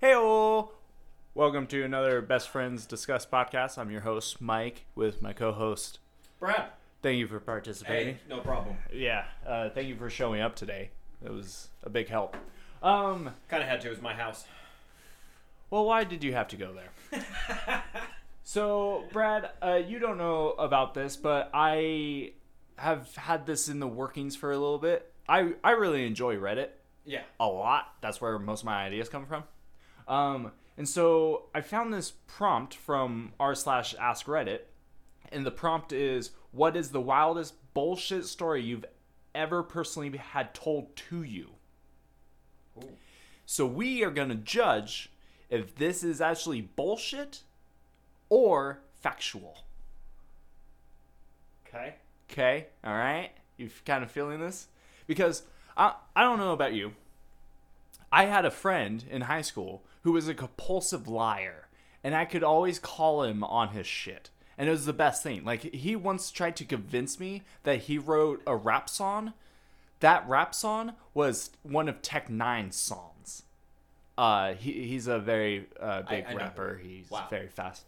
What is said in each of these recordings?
Hey, welcome to another Best Friends Discuss podcast. I'm your host, Mike, with my co host. Brad. Thank you for participating. Hey, no problem. Yeah, uh, thank you for showing up today. It was a big help. Um, Kind of had to. It was my house. well, why did you have to go there? so, Brad, uh, you don't know about this, but I have had this in the workings for a little bit. I, I really enjoy Reddit. Yeah. a lot. That's where most of my ideas come from. Um, and so I found this prompt from r slash ask Reddit, and the prompt is, "What is the wildest bullshit story you've ever personally had told to you?" Ooh. So we are gonna judge if this is actually bullshit or factual. Okay. Okay, all right. You kind of feeling this? Because I I don't know about you. I had a friend in high school who was a compulsive liar, and I could always call him on his shit. And it was the best thing. Like he once tried to convince me that he wrote a rap song. That rap song was one of Tech N9ne's songs. Uh, he, he's a very uh, big I know rapper. He's Wow. very fast.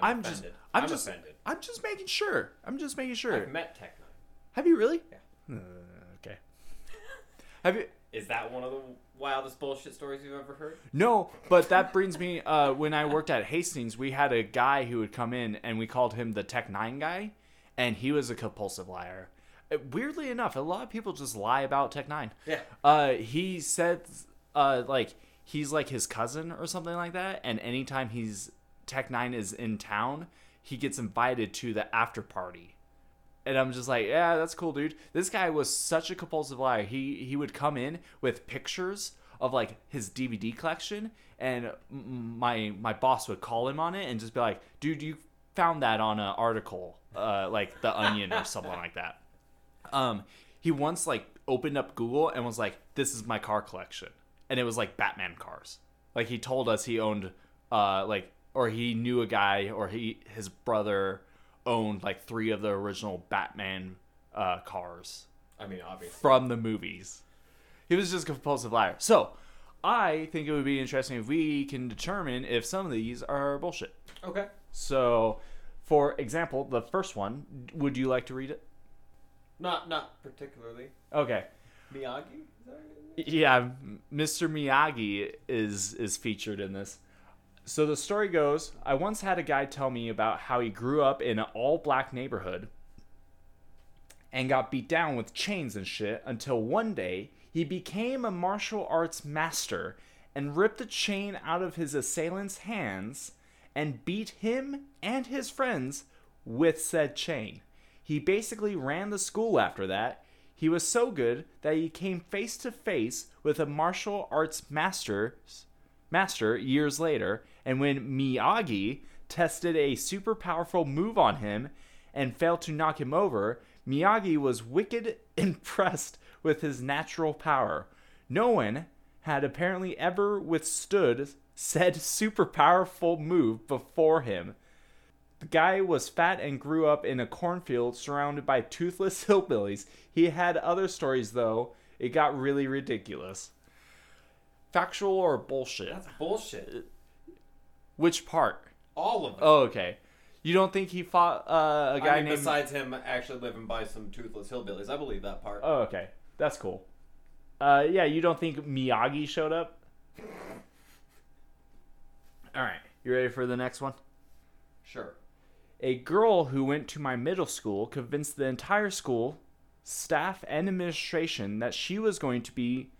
I'm, just, offended. I'm, I'm just, offended. I'm just making sure. I'm just making sure. I've met Tech N9ne. Have you really? Yeah. Uh, okay. Have you? Is that one of the wildest bullshit stories you've ever heard? No, but that brings me. Uh, when I worked at Hastings, we had a guy who would come in, and we called him the Tech N9ne guy, and he was a compulsive liar. Uh, Weirdly enough, a lot of people just lie about Tech N9ne. Yeah. Uh, he said, uh, like he's like his cousin or something like that, and anytime he's Tech N9ne is in town, he gets invited to the after party. And I'm just like, yeah, that's cool, dude. This guy was such a compulsive liar. He he would come in with pictures of like his DVD collection, and my my boss would call him on it and just be like, dude, you found that on an article, uh, like The Onion or something like that. Um, he once like opened up Google and was like, "This is my car collection," and it was like Batman cars. Like he told us he owned, uh, like or he knew a guy or he his brother owned like three of the original Batman uh, cars I mean, obviously. from the movies. He was just a compulsive liar. So I think it would be interesting if we can determine if some of these are bullshit. Okay. So, for example, the first one, would you like to read it? Not not particularly. Okay. Miyagi? Is that it? Yeah, Mr. Miyagi is is featured in this. So the story goes, I once had a guy tell me about how he grew up in an all-black neighborhood and got beat down with chains and shit until one day he became a martial arts master and ripped the chain out of his assailant's hands and beat him and his friends with said chain. He basically ran the school after that. He was so good that he came face to face with a martial arts master master years later, and when Miyagi tested a super powerful move on him and failed to knock him over, Miyagi was wicked impressed with his natural power. No one had apparently ever withstood said super powerful move before him. The guy was fat and grew up in a cornfield surrounded by toothless hillbillies. He had other stories, though. It got really ridiculous. Factual or bullshit? That's bullshit. Which part? All of it. Oh, okay. You don't think he fought uh, a guy I mean, named? besides him actually living by some toothless hillbillies, I believe that part. Oh, okay. That's cool. Uh, yeah, you don't think Miyagi showed up? All right. You ready for the next one? Sure. A girl who went to my middle school convinced the entire school, staff, and administration that she was going to be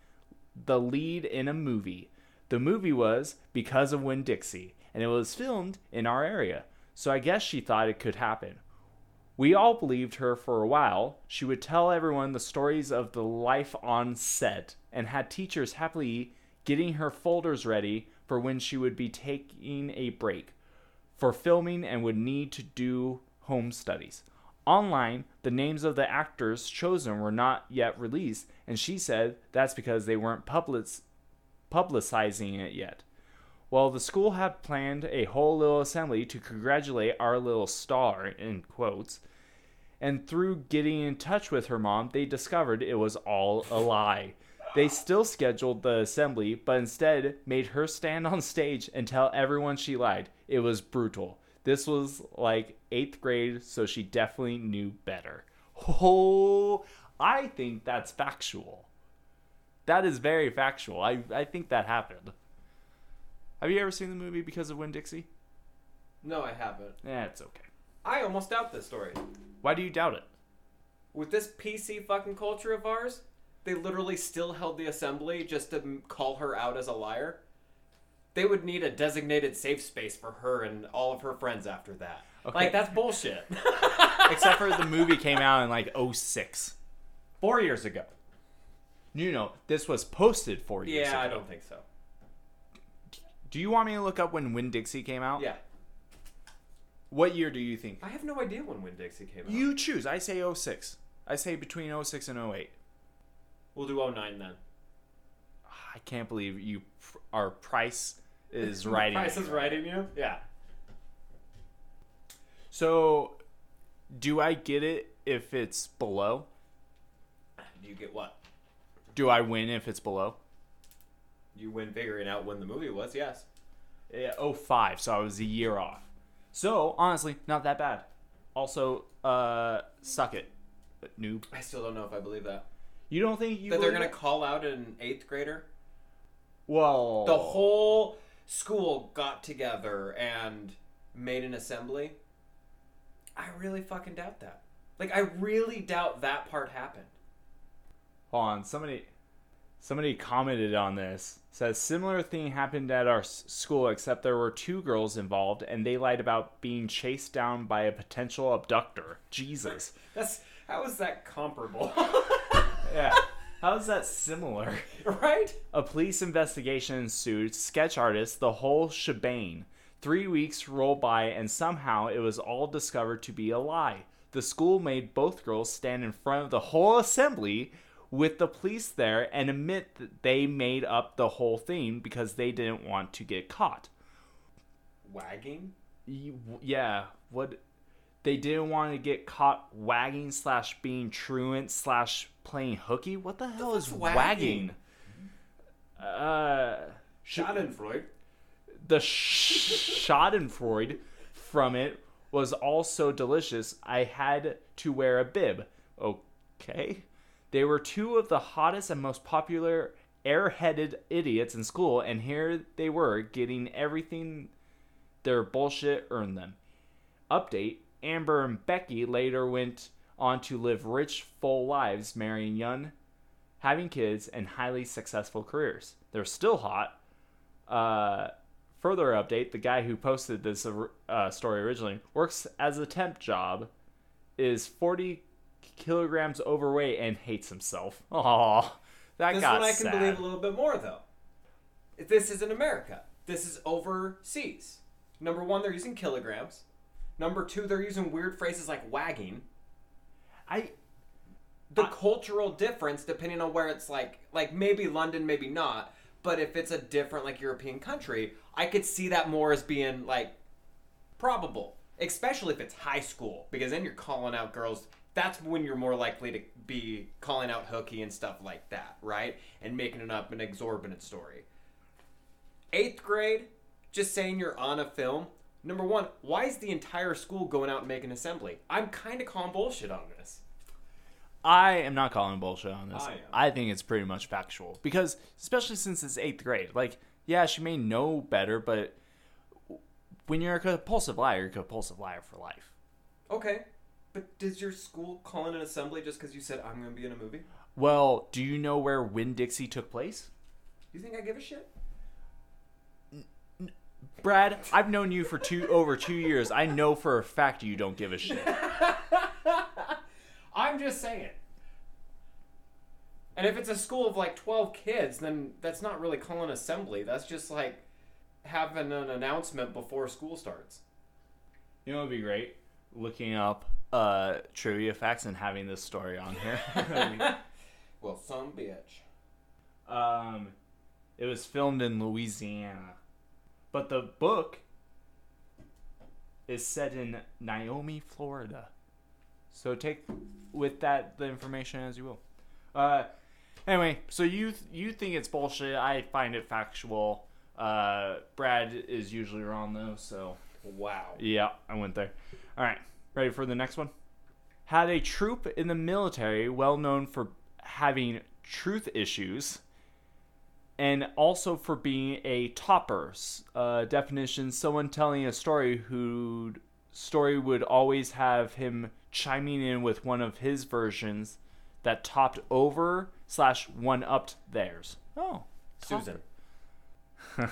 the lead in a movie. The movie was Because of Winn Dixie, and it was filmed in our area, so I guess she thought it could happen. We all believed her for a while. She would tell everyone the stories of the life on set and had teachers happily getting her folders ready for when she would be taking a break for filming and would need to do home studies. Online, the names of the actors chosen were not yet released, and she said that's because they weren't public- publicizing it yet. Well, the school had planned a whole little assembly to congratulate our little star, in quotes, and through getting in touch with her mom, they discovered it was all a lie. They still scheduled the assembly, but instead made her stand on stage and tell everyone she lied. It was brutal. This was like eighth grade, so she definitely knew better. Oh, I think that's factual. That is very factual. I, I think that happened. Have you ever seen the movie Because of Winn Dixie? No, I haven't. Eh, it's okay. I almost doubt this story. Why do you doubt it? With this PC fucking culture of ours, they literally still held the assembly just to call her out as a liar. They would need a designated safe space for her and all of her friends after that. Okay. Like that's bullshit. Except for the movie came out in like 06. Four years ago. You know, this was posted four years ago. Yeah, ago. I don't think so. Do you want me to look up when Winn Dixie came out? Yeah, What year do you think? I have no idea when Winn Dixie came out. You choose. I say 06. I say between 06 and 08. We'll do 09 then. Ah, I can't believe you. Our price is writing. Price it. is writing you. Yeah. So, do I get it if it's below? Do you get what? Do I win if it's below? You win figuring out when the movie was. Yes. Yeah, 05, so I was a year off. So, honestly, not that bad. Also, uh, suck it, noob. I still don't know if I believe that. You don't think you that they're gonna it? call out an eighth grader. Well, The whole school got together and made an assembly. I really fucking doubt that. Like, I really doubt that part happened. Hold on, somebody somebody commented on this. Says similar thing happened at our school except there were two girls involved and they lied about being chased down by a potential abductor. Jesus. That's how is that comparable? Yeah. How is that similar? right? A police investigation ensued, sketch artists, the whole shebang. Three weeks rolled by, and somehow it was all discovered to be a lie. The school made both girls stand in front of the whole assembly with the police there and admit that they made up the whole thing because they didn't want to get caught. Wagging? Yeah, what? They didn't want to get caught wagging slash being truant slash playing hooky. What the hell is wagging? wagging? Uh, Schadenfreude. the sh- Schadenfreude from it was also delicious. I had to wear a bib. Okay. They were two of the hottest and most popular airheaded idiots in school, and here they were getting everything their bullshit earned them. Update Amber and Becky later went on to live rich, full lives, marrying young, having kids, and highly successful careers. They're still hot. Uh, further update the guy who posted this uh, story originally works as a temp job, is 40 kilograms overweight, and hates himself. Aw, that This got one I can sad. believe a little bit more, though. This isn't America. This is overseas. Number one, they're using kilograms. Number two, they're using weird phrases like wagging. I The I- cultural difference, depending on where it's like, like maybe London, maybe not. But if it's a different like European country, I could see that more as being like probable, especially if it's high school, because then you're calling out girls. That's when you're more likely to be calling out hooky and stuff like that, right? And making it up an exorbitant story. Eighth grade, just saying you're on a film. Number one, why is the entire school going out and making assembly? I'm kind of calling bullshit on this. I am not calling bullshit on this. I am. I think it's pretty much factual because, especially since it's eighth grade, like, yeah, she may know better, but when you're a compulsive liar, you're a compulsive liar for life. Okay, but does your school call in an assembly just because you said I'm going to be in a movie? Well, do you know where Winn Dixie took place? You think I give a shit? Brad, I've known you for two over two years. I know for a fact you don't give a shit. I'm just saying. And if it's a school of like 12 kids, then that's not really calling assembly. That's just like having an announcement before school starts. You know, it'd be great looking up uh, trivia facts and having this story on here. Well, some bitch. Um, it was filmed in Louisiana, but the book is set in Naomi, Florida. So take with that the information as you will. Uh, Anyway, so you you think it's bullshit. I find it factual. Uh, Brad is usually wrong though, so Wow. yeah, I went there. All right, ready for the next one? Had a troop in the military well known for having truth issues and also for being a topper. Uh, definition someone telling a story who story would always have him chiming in with one of his versions that topped over slash one upped theirs. Oh, Susan.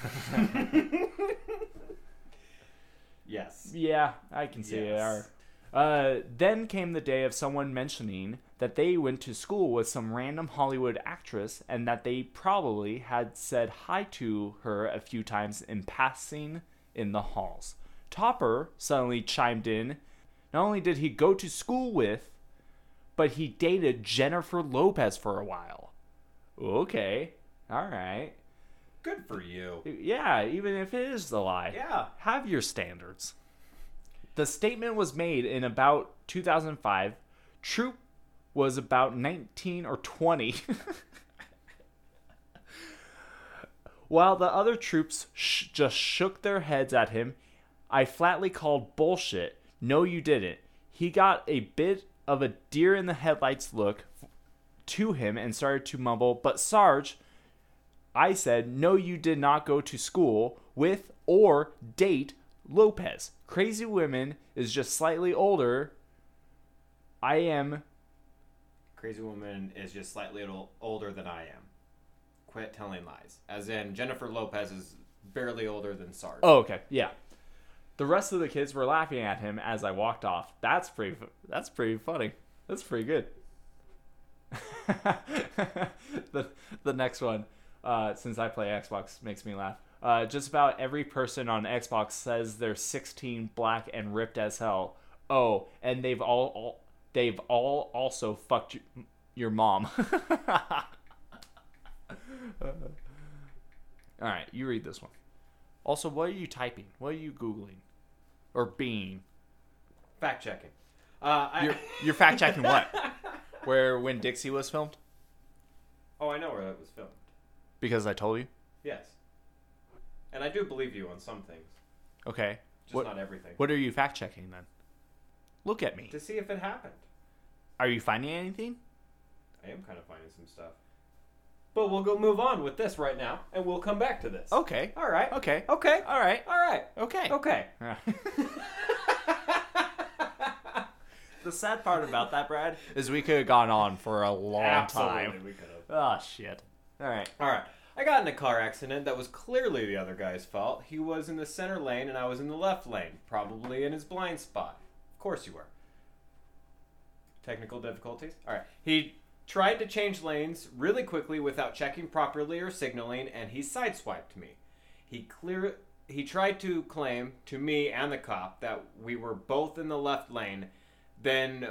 yes. Yeah, I can see Yes. it. Uh, then came the day of someone mentioning that they went to school with some random Hollywood actress and that they probably had said hi to her a few times in passing in the halls. Topper suddenly chimed in. Not only did he go to school with, but he dated Jennifer Lopez for a while. Okay, all right. Good for you. Yeah, even if it is the lie Yeah. have your standards. The statement was made in about 2005. Troop was about 19 or 20. While the other troops sh- just shook their heads at him, I flatly called bullshit. No, you didn't. He got a bit of a deer in the headlights look to him and started to mumble, But Sarge, I said, no, you did not go to school with or date Lopez. Crazy Women is just slightly older. I am. Crazy Woman is just slightly ol- older than I am. Quit telling lies. As in, Jennifer Lopez is barely older than Sarge. Oh, okay, yeah. The rest of the kids were laughing at him as I walked off. That's pretty. That's pretty funny. That's pretty good. the the next one, uh, since I play Xbox, makes me laugh. Uh, just about every person on Xbox says they're 16, black, and ripped as hell. Oh, and they've all, all they've all also fucked your, your mom. all right, you read this one. Also, what are you typing? What are you googling, or being? Fact checking. Uh, I, You're you're fact checking what? Where Winn Dixie was filmed? oh, I know where that was filmed. Because I told you. Yes. And I do believe you on some things, Okay. just What not everything. what are you fact checking then? Look at me. To see if it happened. Are you finding anything? I am kind of finding some stuff. But we'll go move on with this right now, and we'll come back to this. Okay. All right. Okay. Okay. All right. All right. Okay. Okay. the sad part about that, Brad, is we could have gone on for a long Absolutely, time. we could have. Oh shit. All right. All right. I got in a car accident that was clearly the other guy's fault. He was in the center lane and I was in the left lane, probably in his blind spot. Of course you were. Technical difficulties? All right. He tried to change lanes really quickly without checking properly or signaling and he sideswiped me. He clear he tried to claim to me and the cop that we were both in the left lane. Then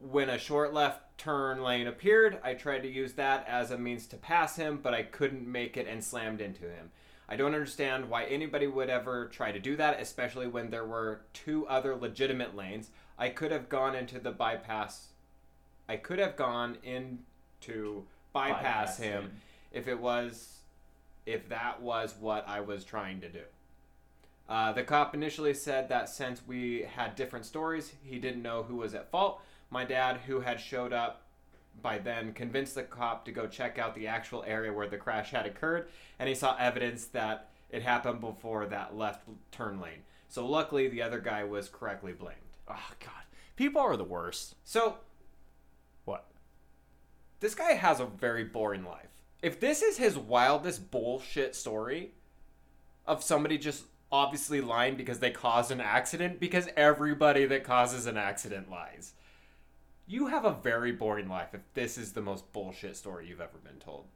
when a short left turn lane appeared, I tried to use that as a means to pass him, but I couldn't make it and slammed into him. I don't understand why anybody would ever try to do that, especially when there were two other legitimate lanes. I could have gone into the bypass. I could have gone into bypass, Bypass him, him. if it was if that was what I was trying to do. Uh, the cop initially said that since we had different stories, he didn't know who was at fault. My dad, who had showed up by then, convinced the cop to go check out the actual area where the crash had occurred, and he saw evidence that it happened before that left turn lane. So luckily, the other guy was correctly blamed. Oh god. People are the worst. So What? this guy has a very boring life. If this is his wildest bullshit story of somebody just obviously lying because they caused an accident, because everybody that causes an accident lies. You have a very boring life if this is the most bullshit story you've ever been told.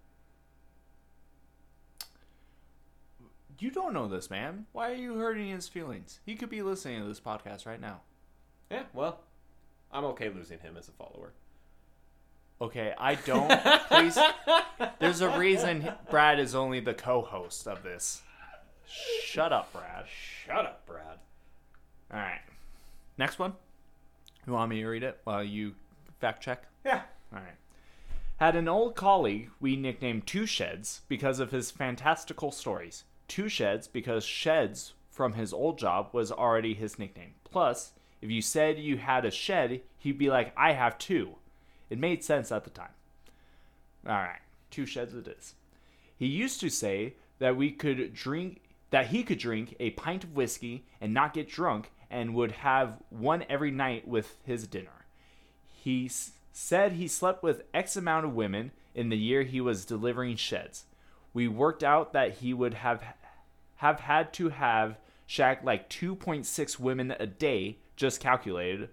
You don't know this man. Why are you hurting his feelings? He could be listening to this podcast right now. Yeah, well, I'm okay losing him as a follower. Okay, I don't. Please. There's a reason Brad is only the co-host of this. Shut up, Brad. Shut up, Brad. All right. Next one. You want me to read it while you fact check? Yeah. All right. Had an old colleague we nicknamed Two Sheds because of his fantastical stories. Two Sheds because Sheds from his old job was already his nickname. Plus, if you said you had a shed, he'd be like, I have two. It made sense at the time. Alright, two sheds it is. He used to say that we could drink that he could drink a pint of whiskey and not get drunk and would have one every night with his dinner. He s- said he slept with X amount of women in the year he was delivering sheds. We worked out that he would have have had to have shagged like 2.6 women a day, just calculated,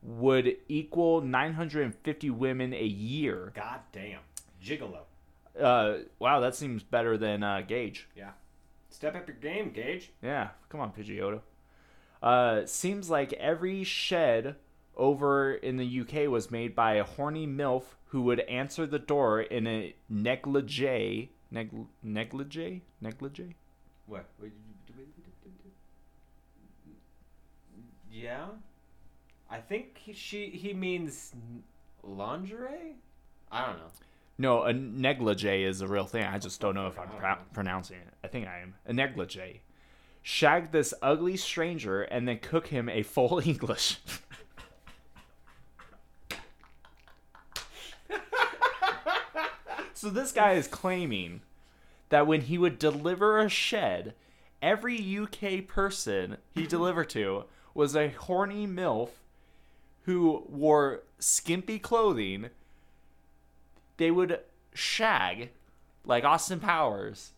would equal 950 women a year. God damn. Gigolo. Uh, wow, that seems better than uh, Gage. Yeah. Step up your game, Gage. Yeah, come on, Pidgeotto. Uh, seems like every shed over in the UK was made by a horny MILF who would answer the door in a negligee. Neg- negligee? Negligee? What? Yeah. I think he, she he means lingerie. I don't know. No, a negligee is a real thing. I just don't know if I'm pro- pronouncing it. I think I am. A negligee. Shag this ugly stranger and then cook him a full English. So this guy is claiming that when he would deliver a shed, every UK person he delivered to was a horny MILF who wore skimpy clothing they would shag like Austin Powers,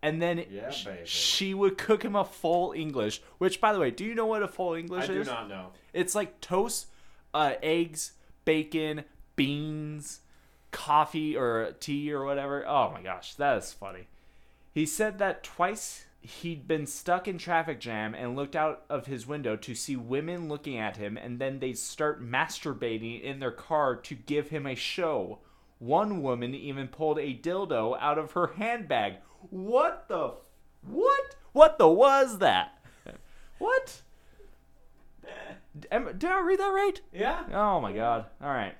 and then Yeah, sh- she would cook him a full English. Which, by the way, do you know what a full English is? I do not know. It's like toast, uh, eggs, bacon, beans, coffee or tea or whatever. Oh my gosh, that is funny. He said that twice he'd been stuck in traffic jam and looked out of his window to see women looking at him and then they'd start masturbating in their car to give him a show. One woman even pulled a dildo out of her handbag. What the f- what? What the was that? What? Did I read that right? Yeah. Oh my god. All right.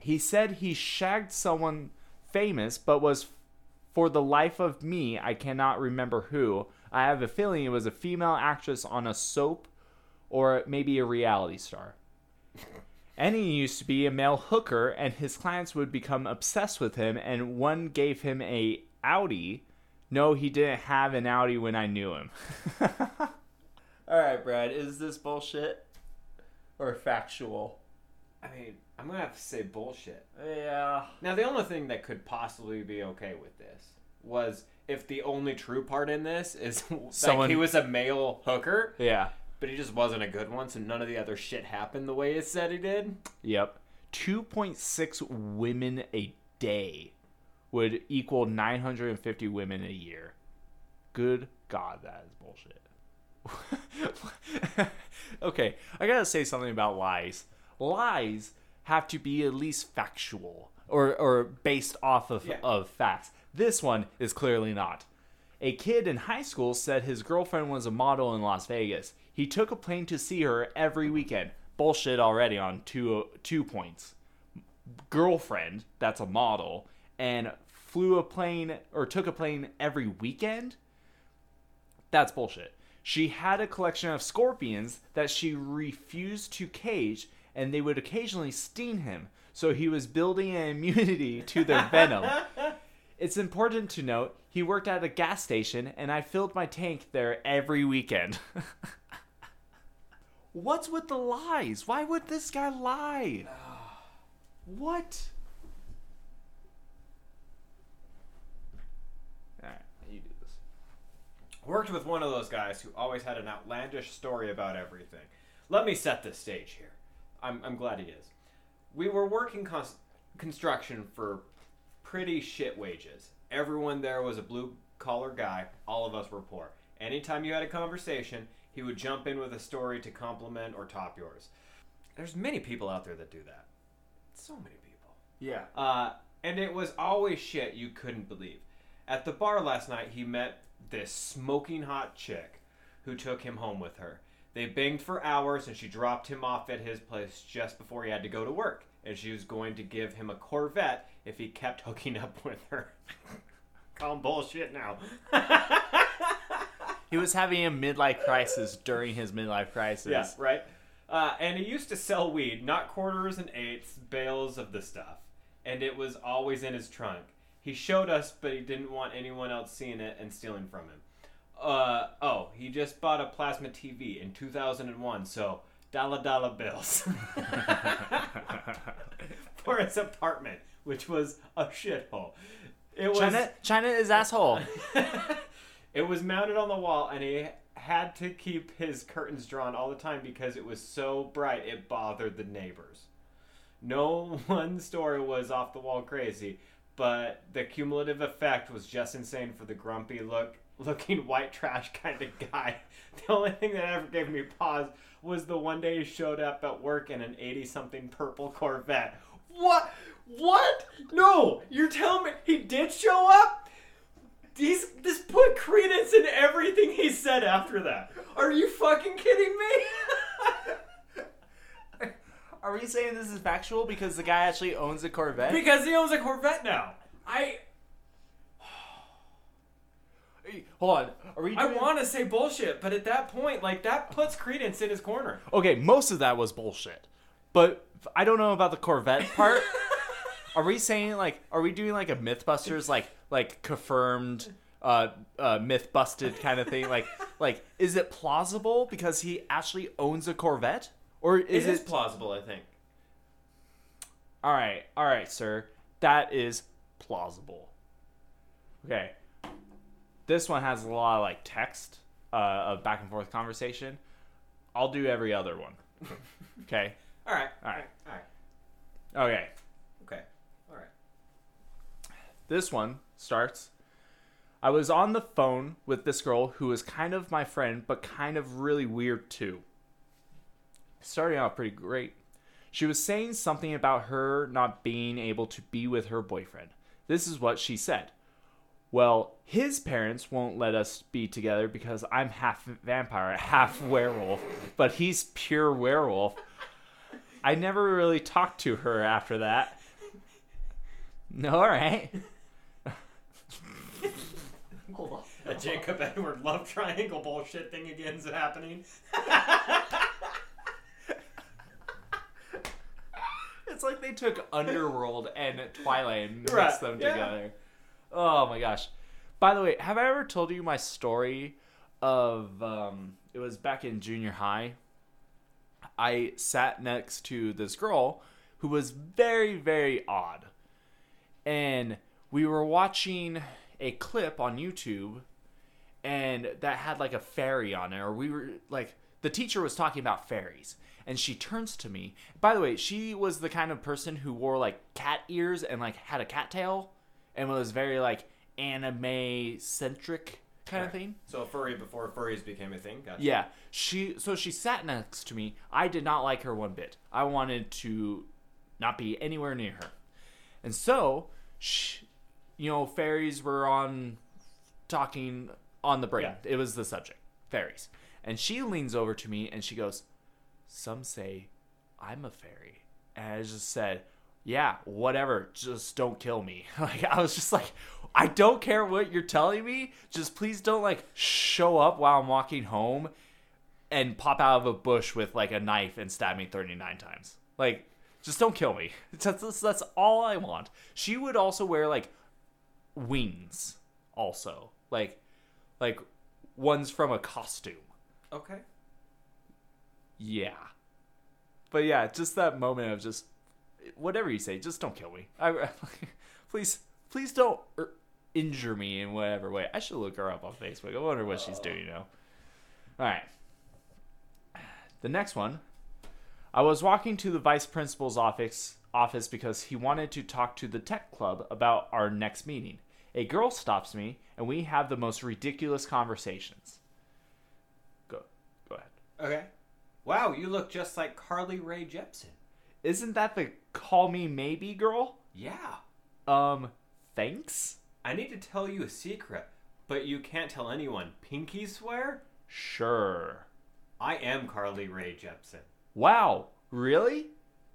He said he shagged someone famous, but was for the life of me, I cannot remember who. I have a feeling it was a female actress on a soap or maybe a reality star. And he used to be a male hooker, and his clients would become obsessed with him, and one gave him a Audi. No, he didn't have an Audi when I knew him. All right, Brad, is this bullshit or factual? I mean, I'm gonna have to say bullshit. Yeah. Now, the only thing that could possibly be okay with this was if the only true part in this is Someone- like he was a male hooker, Yeah. but he just wasn't a good one, so none of the other shit happened the way it said he did. Yep. 2.6 women a day would equal 950 women a year. Good God, that is bullshit. okay, I gotta say something about lies. Lies have to be at least factual or, or based off of, Yeah. of facts. This one is clearly not. A kid in high school said his girlfriend was a model in Las Vegas. He took a plane to see her every weekend. Bullshit already on two two points. Girlfriend, that's a model, and flew a plane or took a plane every weekend. That's bullshit. She had a collection of scorpions that she refused to cage, and they would occasionally sting him. So he was building an immunity to their venom. It's important to note he worked at a gas station, and I filled my tank there every weekend. What's with the lies? Why would this guy lie? What? Alright, you do this. Worked with one of those guys who always had an outlandish story about everything. Let me set the stage here. I'm, I'm glad he is. We were working cons- construction for pretty shit wages. Everyone there was a blue collar guy. All of us were poor. Anytime you had a conversation, he would jump in with a story to compliment or top yours. There's many people out there that do that. So many people. Yeah. Uh, and it was always shit you couldn't believe. At the bar last night, he met this smoking hot chick who took him home with her. They banged for hours and she dropped him off at his place just before he had to go to work. and she was going to give him a Corvette if he kept hooking up with her. Call him bullshit now. He was having a midlife crisis during his midlife crisis. Yeah, right. Uh, and he used to sell weed, not quarters and eighths, bales of the stuff. And it was always in his trunk. He showed us, but he didn't want anyone else seeing it and stealing from him. Uh, oh, he just bought a plasma TV in 2001, so dollar dollar bills for his apartment, which was a shithole. It was China, China is asshole. it was mounted on the wall, and he had to keep his curtains drawn all the time because it was so bright it bothered the neighbors. No one story was off the wall crazy, but the cumulative effect was just insane for the grumpy look looking white trash kind of guy. The only thing that ever gave me pause was the one day he showed up at work in an 80 something purple Corvette. What? What? No, you're telling me he did show up? He's this put credence in everything he said after that. Are you fucking kidding me? Are we saying this is factual because the guy actually owns a Corvette? because he owns a Corvette now. I Hey, Hold on. Are we? I doing- want to say bullshit, but at that point, like that puts credence in his corner. Okay, most of that was bullshit, but I don't know about the Corvette part. are we saying like? Are we doing like a MythBusters like like confirmed? Uh, uh, myth busted kind of thing. Like, like, is it plausible because he actually owns a Corvette, or is It is it plausible, I think. All right, all right, sir. That is plausible. Okay. This one has a lot of like text, uh, of back and forth conversation. I'll do every other one. Okay. All right, All right. all right, Okay. okay, all right. This one starts. I was on the phone with this girl who was kind of my friend, but kind of really weird too. Starting out pretty great. She was saying something about her not being able to be with her boyfriend. This is what she said. Well, his parents won't let us be together because I'm half vampire, half werewolf, but he's pure werewolf. I never really talked to her after that. All right. Hold on. A Jacob Edward love triangle bullshit thing again is happening. It's like they took Underworld and Twilight and mixed Right, them yeah. together. Oh my gosh. By the way, have I ever told you my story of um it was back in junior high. I sat next to this girl who was very very odd. And we were watching a clip on YouTube and that had like a fairy on it or we were like the teacher was talking about fairies and she turns to me by the way she was the kind of person who wore like cat ears and like had a cat tail and was very like anime centric kind of thing. So a furry before furries became a thing. Gotcha. yeah. She so she sat next to me. I did not like her one bit. I wanted to not be anywhere near her. And so sh you know fairies were on talking on the brain. Yeah. it was the subject fairies. And she leans over to me and she goes some say i'm a fairy. And i just said yeah whatever just don't kill me. Like i was just like i don't care what you're telling me just please don't like show up while i'm walking home and pop out of a bush with like a knife and stab me 39 times. Like just don't kill me. That's, that's, that's all i want. She would also wear like wings also. Like like ones from a costume. Okay. yeah. But yeah just that moment of just whatever you say just don't kill me. I, please please don't er, injure me in whatever way. I should look her up on facebook. I wonder what she's doing now all right the next one. I was walking to the vice principal's office office because he wanted to talk to the tech club about our next meeting. A girl stops me and we have the most ridiculous conversations. Go go ahead. Okay. Wow, you look just like Carly Rae Jepsen. Isn't that the call me maybe girl? Yeah. Um, thanks? I need to tell you a secret, but you can't tell anyone. Pinky swear? Sure. I am Carly Rae Jepsen. Wow, really?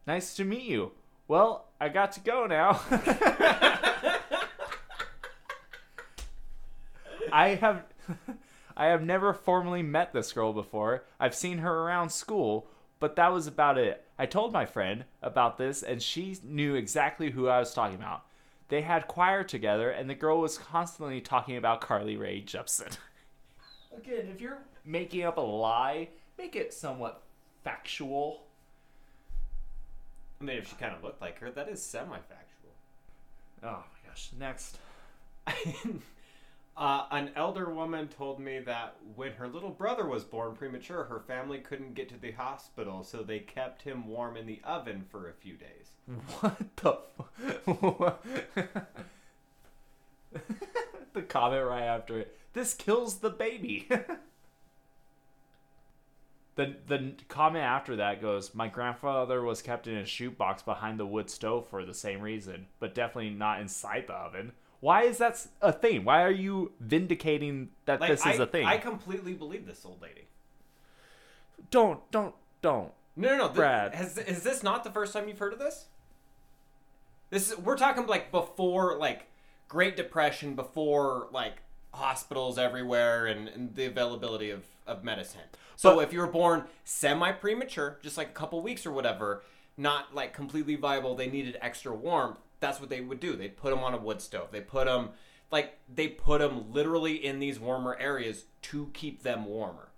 Nice to meet you. Well, I got to go now. I have I have never formally met this girl before. I've seen her around school, but that was about it. I told my friend about this and she knew exactly who I was talking about. They had choir together and the girl was constantly talking about Carly Rae Jepsen. Again, if you're making up a lie, make it somewhat factual. I mean, if she kind of looked like her, that is semi-factual. Oh my gosh. Next. uh, an elder woman told me that when her little brother was born premature, her family couldn't get to the hospital, so they kept him warm in the oven for a few days. What the The comment right after it. This kills the baby. the the comment after that goes, My grandfather was kept in a shoot box behind the wood stove for the same reason, but definitely not inside the oven. Why is that a thing? Why are you vindicating that Like, this is I, a thing? I completely believe this old lady. Don't don't don't. No, no, no. Brad. has is this not the first time you've heard of this? This is we're talking like before like Great Depression, before like hospitals everywhere and, and the availability of, of medicine. So But- if you were born semi premature, just like a couple weeks or whatever, not like completely viable, they needed extra warmth. That's what they would do. They'd put them on a wood stove. They put them like they put them literally in these warmer areas to keep them warmer.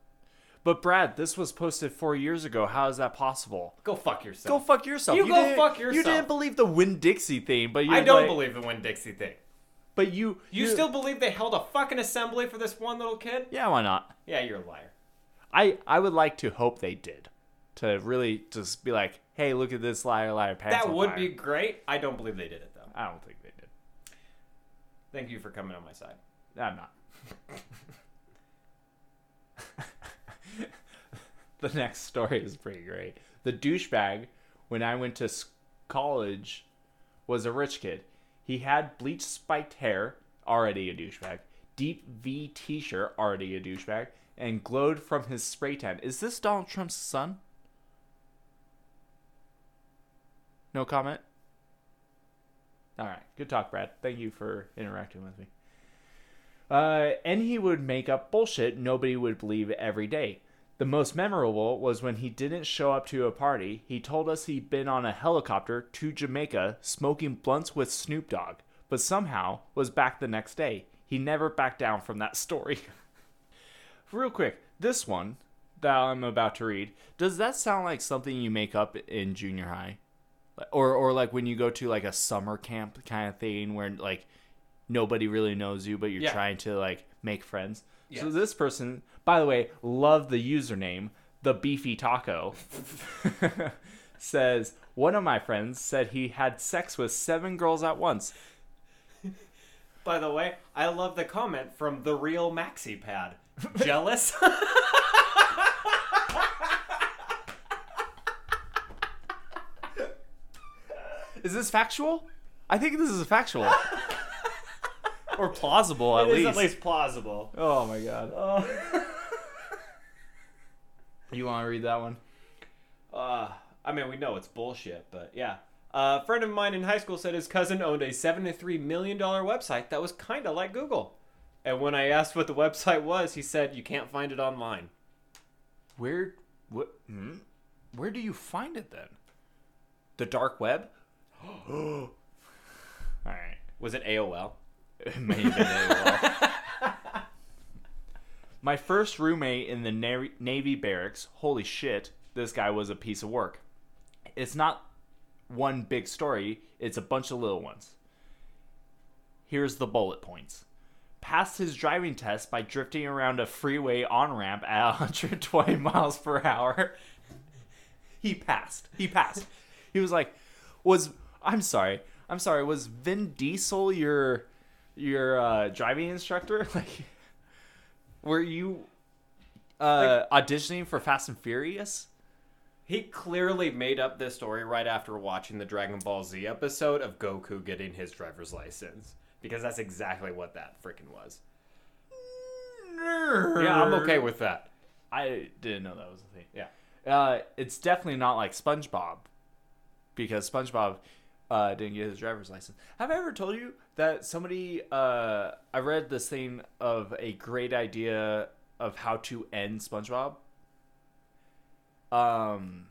But Brad, this was posted four years ago. How is that possible? Go fuck yourself. Go fuck yourself. You go didn't- fuck You didn't believe the Winn Dixie thing, but you I don't like- believe the Winn Dixie thing. But you, You still believe they held a fucking assembly for this one little kid? yeah, why not? Yeah, you're a liar. I I would like to hope they did, to really just be like, hey, look at this liar, liar, pants That on would fire. be great. I don't believe they did it though. I don't think they did. Thank you for coming on my side. I'm not. the next story is pretty great. The douchebag, when I went to college, was a rich kid. He had bleach spiked hair, already a douchebag, deep V t shirt, already a douchebag, and glowed from his spray tan. Is this Donald Trump's son? No comment? Alright, good talk, Brad. Thank you for interacting with me. Uh, and he would make up bullshit nobody would believe every day. The most memorable was when he didn't show up to a party. He told us he'd been on a helicopter to Jamaica smoking blunts with Snoop Dogg, but somehow was back the next day. He never backed down from that story. Real quick, this one that I'm about to read, does that sound like something you make up in junior high? Or or like when you go to like a summer camp kind of thing where like nobody really knows you but you're Yeah. trying to like make friends. So this person, by the way, love the username, the beefy taco. says one of my friends said he had sex with seven girls at once. By the way, I love the comment from the real Maxi Pad. Jealous? Is this factual? I think this is factual. or plausible at It is least. at least plausible. Oh my god. You want to read that one? Uh, I mean, we know it's bullshit, but yeah. a friend of mine in high school said his cousin owned a $73 million website that was kind of like Google. And when I asked what the website was, he said, you can't find it online. Where what hmm? Where do you find it then? The dark web? All right. Was it AOL? It may have been AOL. My first roommate in the Navy, Navy barracks, holy shit, this guy was a piece of work. It's not one big story, it's a bunch of little ones. Here's the bullet points. Passed his driving test by drifting around a freeway on ramp at 120 miles per hour. He passed. He passed. He was like, was I'm sorry. I'm sorry. Was Vin Diesel your your uh, driving instructor? Like, were you uh, auditioning for Fast and Furious? He clearly made up this story right after watching the Dragon Ball Z episode of Goku getting his driver's license. Because that's exactly what that freaking was. Yeah, I'm okay with that. I didn't know that was a thing. Yeah. Uh, it's definitely not like SpongeBob. because SpongeBob uh, didn't get his driver's license. Have I ever told you that somebody? Uh, I read this thing of a great idea of how to end SpongeBob. Um,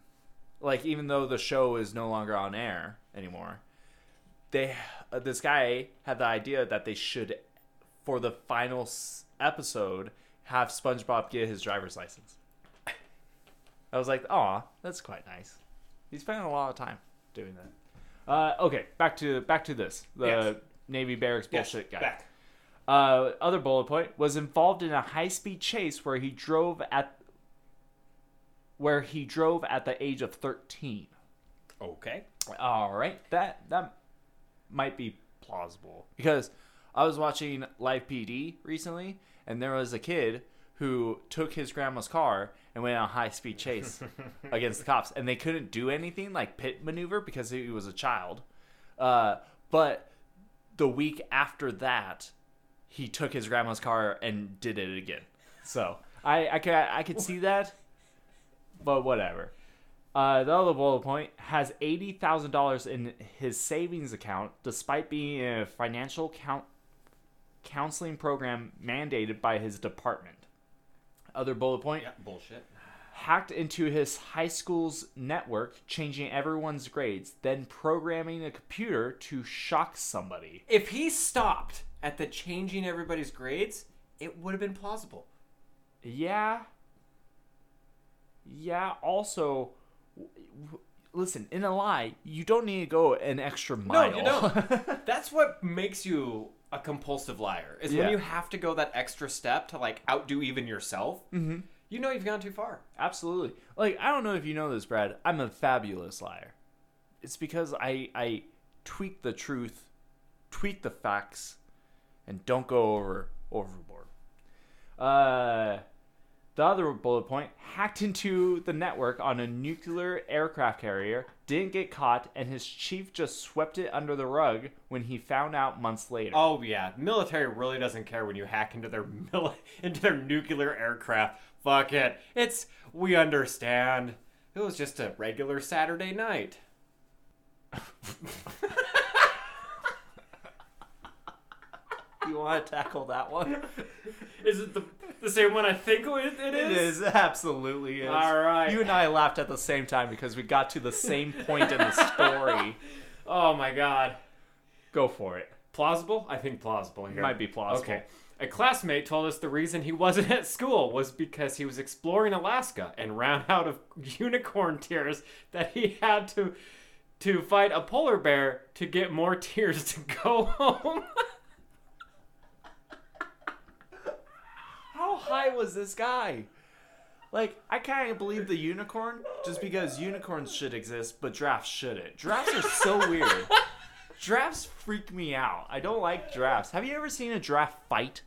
like even though the show is no longer on air anymore, they uh, this guy had the idea that they should, for the final s- episode, have SpongeBob get his driver's license. I was like, "Aw, that's quite nice." He's spending a lot of time doing that. Uh, okay, back to back to this. The Yes. Navy barracks Yes, bullshit guy. back. Uh, other bullet point was involved in a high-speed chase where he drove at where he drove at the age of 13. Okay. All right, that that might be plausible because I was watching Live PD recently, and there was a kid who took his grandma's car and went on a high speed chase against the cops, and they couldn't do anything like pit maneuver because he was a child. Uh, but the week after that, he took his grandma's car and did it again. So I I could I could see that, but whatever. Uh, the other bullet point has eighty thousand dollars in his savings account, despite being in a financial count counseling program mandated by his department. Other bullet point Yeah, bullshit. hacked into his high school's network, changing everyone's grades, then programming a computer to shock somebody. If he stopped at the changing everybody's grades, it would have been plausible. Yeah. Yeah, also, w- w- listen, in a lie, you don't need to go an extra mile. No, you don't. That's what makes you a compulsive liar. Is Yeah. when you have to go that extra step to like outdo even yourself. Mm-hmm. You know you've gone too far. Absolutely. Like, I don't know if you know this, Brad. I'm a fabulous liar. It's because I I tweak the truth, tweak the facts, and don't go over overboard. Uh, the other bullet point: hacked into the network on a nuclear aircraft carrier, didn't get caught, and his chief just swept it under the rug when he found out months later. Oh yeah, military really doesn't care when you hack into their mil- into their nuclear aircraft. Fuck it. It's we understand. It was just a regular Saturday night. You want to tackle that one? Is it the the same one I think it, it It is absolutely is. All right. You and I laughed at the same time because we got to the same point in the story. Oh my god. Go for it. Plausible? I think plausible here. Might be plausible. Okay. A classmate told us the reason he wasn't at school was because he was exploring Alaska and ran out of unicorn tears that he had to to fight a polar bear to get more tears to go home. How high was this guy? Like, I kind of believe the unicorn just because unicorns should exist, but giraffes shouldn't. Giraffes are so weird. Giraffes freak me out. I don't like giraffes. Have you ever seen a giraffe fight?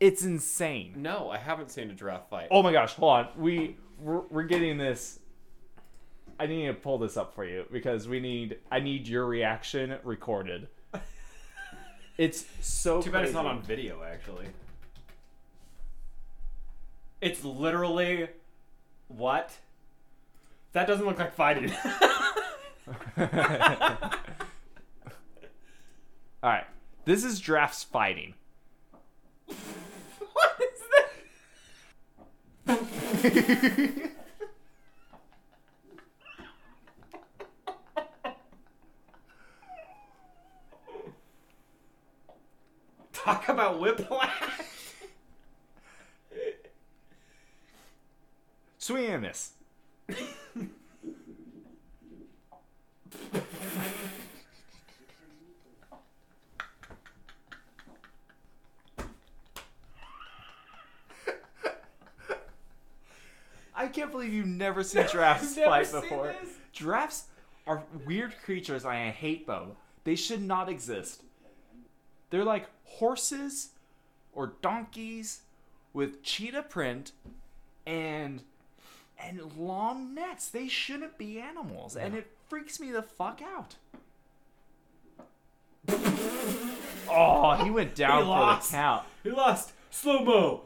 It's insane. no, I haven't seen a giraffe fight. Oh my gosh, hold on. We we're, we're getting this. I need to pull this up for you because we need. I need your reaction recorded. It's so. Too bad it's crazy. not on video, actually. It's literally what? That doesn't look like fighting. All right, this is giraffes fighting. what is that? Talk about whiplash. Swing and miss. I can't believe you've never seen giraffes Never fight seen before. this? Giraffes are weird creatures and I hate them. They should not exist. They're like horses or donkeys with cheetah print and and long necks. They shouldn't be animals, and it freaks me the fuck out. oh, he went down He for lost. the count. He lost. Slow mo.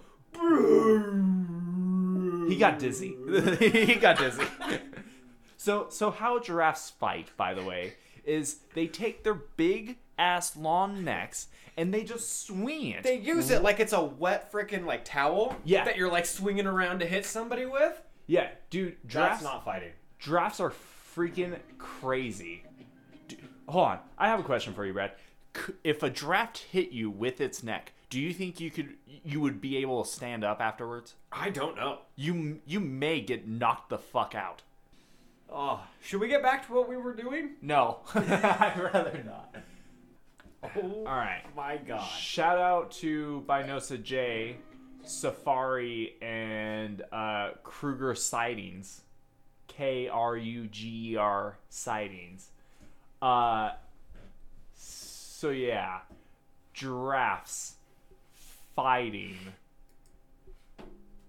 He got dizzy. he got dizzy. So so how giraffes fight, by the way, is they take their big ass long necks and they just swing it. They use it like it's a wet freaking like towel. Yeah. That you're like swinging around to hit somebody with. Yeah, dude, giraffes That's not fighting. giraffes are freaking crazy. Dude, hold on, I have a question for you, Brad. If a draft hit you with its neck, do you think you could you would be able to stand up afterwards? I don't know. You you may get knocked the fuck out. Oh, should we get back to what we were doing? No, I'd rather not. Oh All right. my god. Shout out to Binosa J, Safari, and uh, Kruger Sightings. K R U G E R Sightings. Uh, so, yeah. Giraffes fighting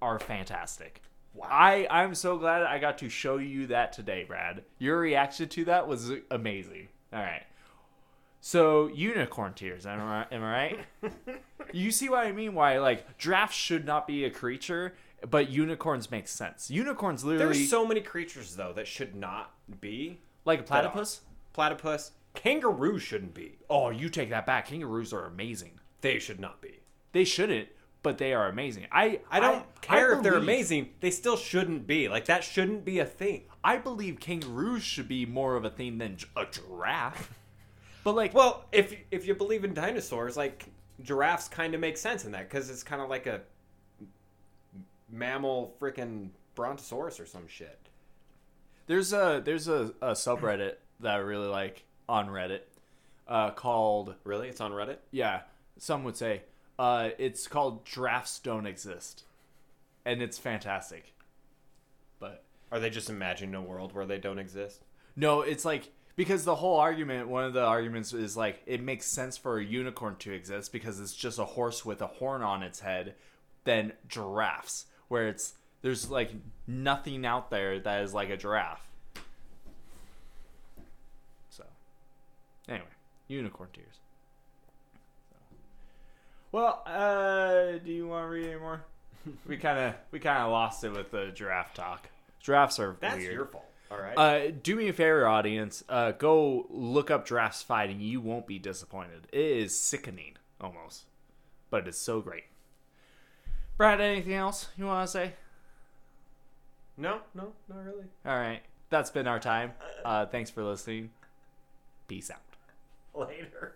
are fantastic. I, I'm so glad I got to show you that today, Brad. Your reaction to that was amazing. All right. So unicorn tears, am I, am I right? you see what I mean? Why like giraffes should not be a creature, but unicorns make sense. Unicorns literally There's so many creatures though that should not be. like a platypus. Platypus. Kangaroos shouldn't be. Oh, you take that back. Kangaroos are amazing. They should not be. They shouldn't, but they are amazing. I I don't I care if they're amazing. They still shouldn't be. Like that shouldn't be a thing. I believe kangaroos should be more of a thing than a giraffe. But like, Well, if if you believe in dinosaurs, like giraffes kind of make sense in that because it's kind of like a mammal freaking brontosaurus or some shit. There's a there's a, a subreddit that I really like on Reddit uh, called Really? It's on Reddit? yeah some would say uh, it's called Giraffes Don't Exist, and it's fantastic. But Are they just imagining a world where they don't exist? no, it's like because the whole argument one of the arguments is like it makes sense for a unicorn to exist because it's just a horse with a horn on its head than giraffes where it's there's like nothing out there that is like a giraffe. So, anyway, unicorn tears. So. Well, uh, do you want to read any more? we kind of we kind of lost it with the giraffe talk. Giraffes are That's weird. your fault. All right. Uh, do me a favor, audience. Uh, go look up giraffes fighting. You won't be disappointed. It is sickening, almost, but it's so great. Brad, anything else you want to say? no, no, not really. All right, that's been our time. Uh, thanks for listening. Peace out. Later.